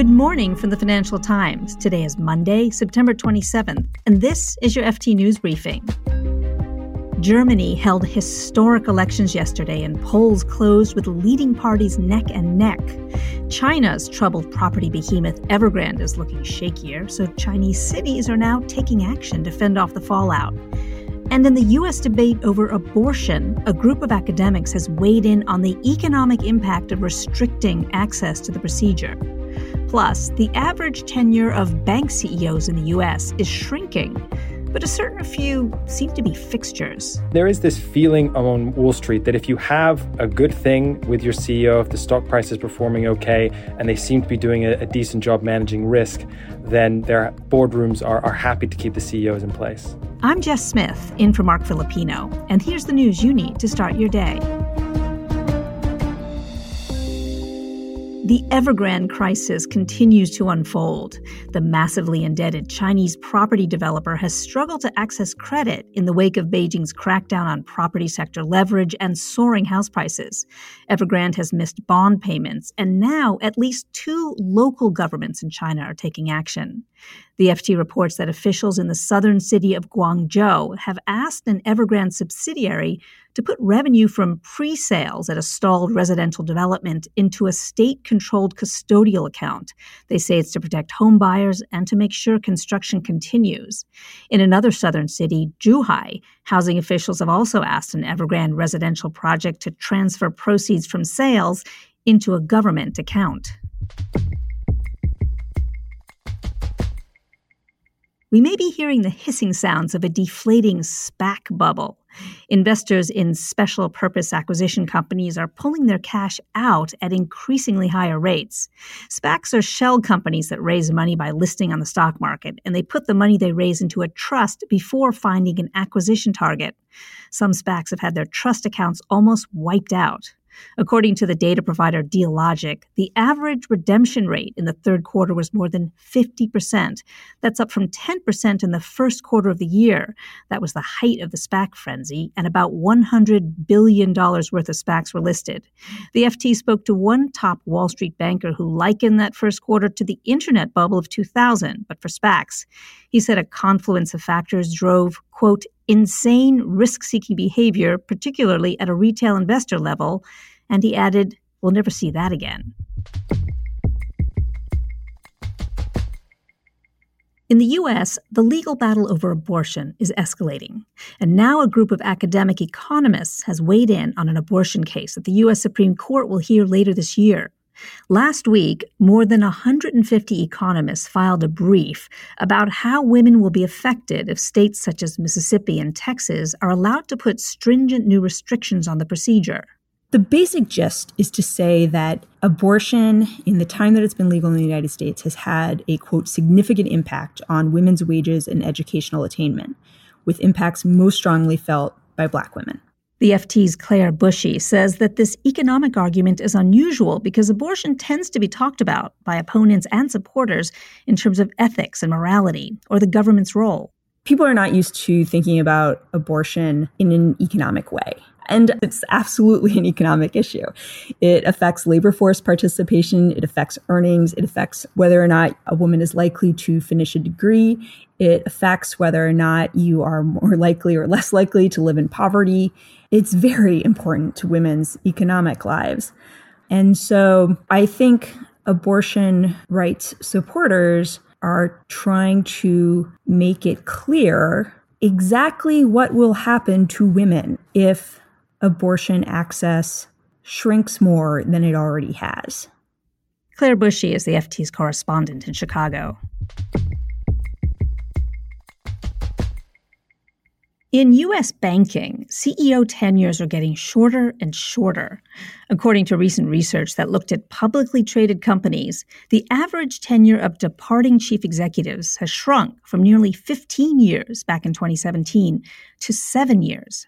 Good morning from the Financial Times. Today is Monday, September 27th, and this is your FT News Briefing. Germany held historic elections yesterday, and polls closed with leading parties neck and neck. China's troubled property behemoth Evergrande is looking shakier, so Chinese cities are now taking action to fend off the fallout. And in the U.S. debate over abortion, a group of academics has weighed in on the economic impact of restricting access to the procedure. Plus, the average tenure of bank CEOs in the US is shrinking, but a certain few seem to be fixtures. There is this feeling on Wall Street that if you have a good thing with your CEO, if the stock price is performing okay, and they seem to be doing a, a decent job managing risk, then their boardrooms are, are happy to keep the CEOs in place. I'm Jess Smith, in for Marc Filipino, and here's the news you need to start your day. The Evergrande crisis continues to unfold. The massively indebted Chinese property developer has struggled to access credit in the wake of Beijing's crackdown on property sector leverage and soaring house prices. Evergrande has missed bond payments, and now at least two local governments in China are taking action. The FT reports that officials in the southern city of Guangzhou have asked an Evergrande subsidiary to put revenue from pre sales at a stalled residential development into a state controlled custodial account. They say it's to protect home buyers and to make sure construction continues. In another southern city, Zhuhai, housing officials have also asked an Evergrande residential project to transfer proceeds from sales into a government account. We may be hearing the hissing sounds of a deflating SPAC bubble. Investors in special purpose acquisition companies are pulling their cash out at increasingly higher rates. SPACs are shell companies that raise money by listing on the stock market, and they put the money they raise into a trust before finding an acquisition target. Some SPACs have had their trust accounts almost wiped out. According to the data provider Dealogic, the average redemption rate in the third quarter was more than 50%. That's up from 10% in the first quarter of the year. That was the height of the SPAC frenzy, and about $100 billion worth of SPACs were listed. The FT spoke to one top Wall Street banker who likened that first quarter to the internet bubble of 2000, but for SPACs. He said a confluence of factors drove, quote, insane risk seeking behavior, particularly at a retail investor level. And he added, We'll never see that again. In the U.S., the legal battle over abortion is escalating. And now a group of academic economists has weighed in on an abortion case that the U.S. Supreme Court will hear later this year. Last week, more than 150 economists filed a brief about how women will be affected if states such as Mississippi and Texas are allowed to put stringent new restrictions on the procedure. The basic gist is to say that abortion, in the time that it's been legal in the United States, has had a quote significant impact on women's wages and educational attainment, with impacts most strongly felt by Black women. The FT's Claire Bushey says that this economic argument is unusual because abortion tends to be talked about by opponents and supporters in terms of ethics and morality or the government's role. People are not used to thinking about abortion in an economic way. And it's absolutely an economic issue. It affects labor force participation, it affects earnings, it affects whether or not a woman is likely to finish a degree, it affects whether or not you are more likely or less likely to live in poverty. It's very important to women's economic lives. And so I think abortion rights supporters are trying to make it clear exactly what will happen to women if abortion access shrinks more than it already has. Claire Bushey is the FT's correspondent in Chicago. In U.S. banking, CEO tenures are getting shorter and shorter. According to recent research that looked at publicly traded companies, the average tenure of departing chief executives has shrunk from nearly 15 years back in 2017 to seven years.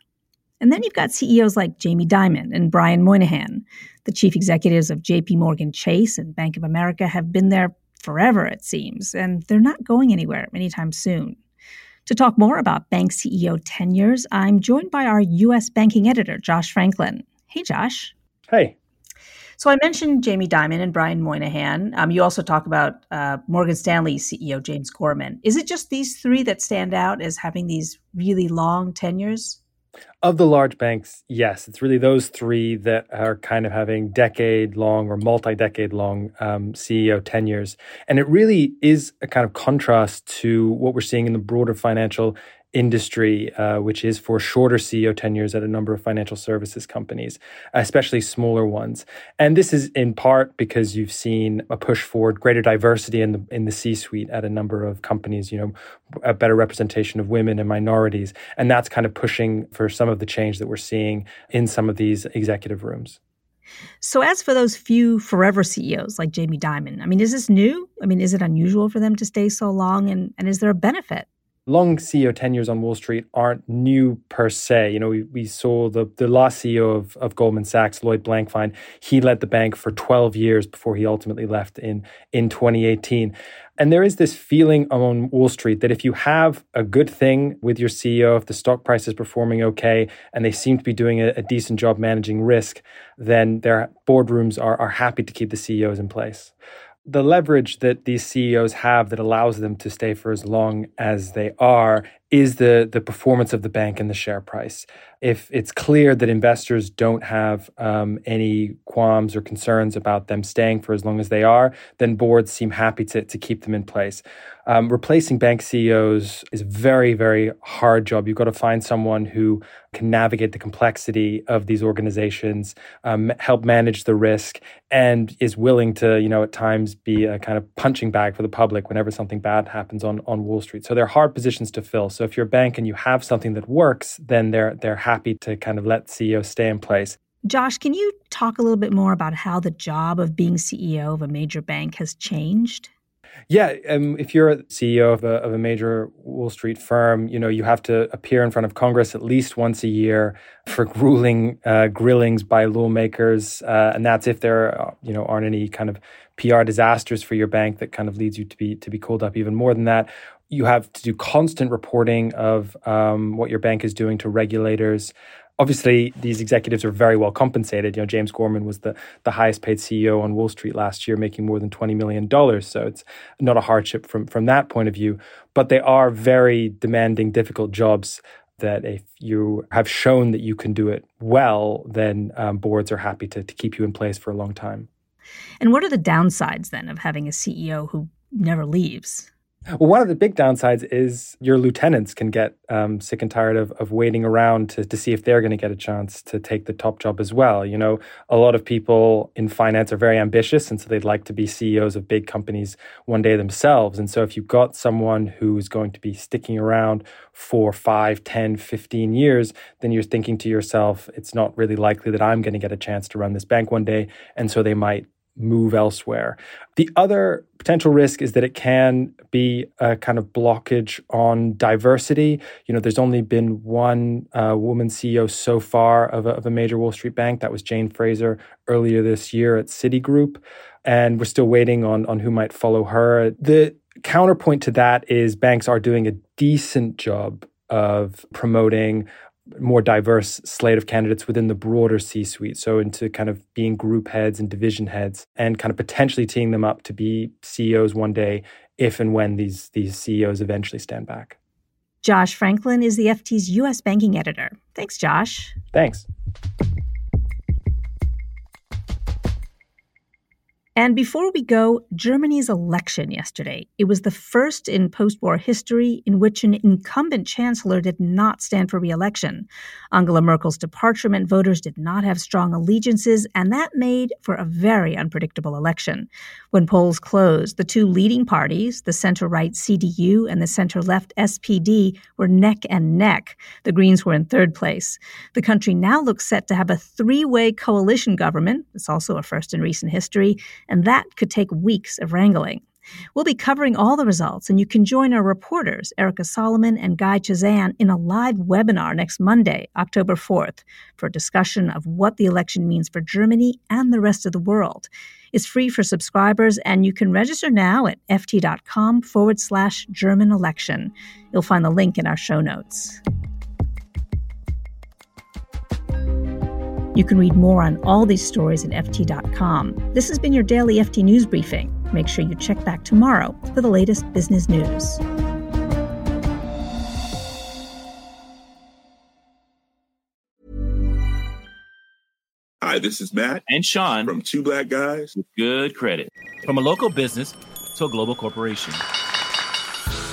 And then you've got CEOs like Jamie Dimon and Brian Moynihan. The chief executives of JP Morgan Chase and Bank of America have been there forever, it seems, and they're not going anywhere anytime soon. To talk more about bank CEO tenures, I'm joined by our U.S. banking editor, Josh Franklin. Hey, Josh. Hey. So I mentioned Jamie Dimon and Brian Moynihan. Um, you also talk about uh, Morgan Stanley CEO James Gorman. Is it just these three that stand out as having these really long tenures? Of the large banks, yes, it's really those three that are kind of having decade long or multi decade long um, CEO tenures. And it really is a kind of contrast to what we're seeing in the broader financial industry, uh, which is for shorter CEO tenures at a number of financial services companies, especially smaller ones. And this is in part because you've seen a push for greater diversity in the in the C-suite at a number of companies. You know, a better representation of women and minorities, and that's kind of pushing for some of the change that we're seeing in some of these executive rooms. So, as for those few forever CEOs like Jamie Dimon, I mean, is this new? I mean, is it unusual for them to stay so long? And, and is there a benefit? Long CEO tenures on Wall Street aren't new per se. You know, we, we saw the, the last CEO of, of Goldman Sachs, Lloyd Blankfein, he led the bank for 12 years before he ultimately left in, in 2018. And there is this feeling on Wall Street that if you have a good thing with your CEO, if the stock price is performing okay, and they seem to be doing a, a decent job managing risk, then their boardrooms are, are happy to keep the CEOs in place the leverage that these CEOs have that allows them to stay for as long as they are is the the performance of the bank and the share price. If it's clear that investors don't have um, any qualms or concerns about them staying for as long as they are, then boards seem happy to to keep them in place. Um, replacing bank CEOs is a very very hard job. You've got to find someone who can navigate the complexity of these organizations, um, help manage the risk, and is willing to you know at times be a kind of punching bag for the public whenever something bad happens on on Wall Street. So they're hard positions to fill. So so if you're a bank and you have something that works, then they're they're happy to kind of let CEO stay in place. Josh, can you talk a little bit more about how the job of being CEO of a major bank has changed? Yeah, um, if you're a CEO of a, of a major Wall Street firm, you know you have to appear in front of Congress at least once a year for grueling uh, grillings by lawmakers, uh, and that's if there uh, you know aren't any kind of PR disasters for your bank that kind of leads you to be to be called up even more than that you have to do constant reporting of um, what your bank is doing to regulators. Obviously, these executives are very well compensated. You know, James Gorman was the, the highest paid CEO on Wall Street last year, making more than $20 million. So it's not a hardship from, from that point of view. But they are very demanding, difficult jobs that if you have shown that you can do it well, then um, boards are happy to, to keep you in place for a long time. And what are the downsides then of having a CEO who never leaves? Well, one of the big downsides is your lieutenants can get um, sick and tired of, of waiting around to, to see if they're going to get a chance to take the top job as well. You know, a lot of people in finance are very ambitious, and so they'd like to be CEOs of big companies one day themselves. And so if you've got someone who's going to be sticking around for 5, 10, 15 years, then you're thinking to yourself, it's not really likely that I'm going to get a chance to run this bank one day. And so they might move elsewhere. The other potential risk is that it can be a kind of blockage on diversity. You know, there's only been one uh, woman CEO so far of a, of a major Wall Street bank. That was Jane Fraser earlier this year at Citigroup. And we're still waiting on, on who might follow her. The counterpoint to that is banks are doing a decent job of promoting more diverse slate of candidates within the broader C suite. So, into kind of being group heads and division heads and kind of potentially teeing them up to be CEOs one day if and when these, these CEOs eventually stand back. Josh Franklin is the FT's US banking editor. Thanks, Josh. Thanks. And before we go, Germany's election yesterday. It was the first in post war history in which an incumbent chancellor did not stand for re election. Angela Merkel's departure meant voters did not have strong allegiances, and that made for a very unpredictable election. When polls closed, the two leading parties, the center right CDU and the center left SPD, were neck and neck. The Greens were in third place. The country now looks set to have a three way coalition government. It's also a first in recent history and that could take weeks of wrangling. We'll be covering all the results, and you can join our reporters, Erika Solomon and Guy Chazan, in a live webinar next Monday, October 4th, for a discussion of what the election means for Germany and the rest of the world. It's free for subscribers, and you can register now at ft.com forward slash German election. You'll find the link in our show notes. You can read more on all these stories at FT.com. This has been your daily FT News Briefing. Make sure you check back tomorrow for the latest business news. Hi, this is Matt and Sean from Two Black Guys with Good Credit. From a local business to a global corporation.